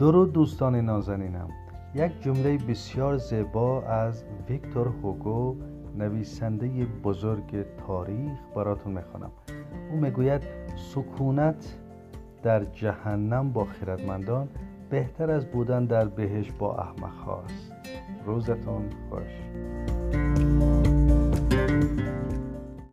درود دوستان نازنینم. یک جمله بسیار زیبا از ویکتور هوگو نویسنده بزرگ تاریخ براتون می‌خوانم. او می‌گوید سکونت در جهنم با خیرتمندان بهتر از بودن در بهش با احمق هاست روزتون خوش.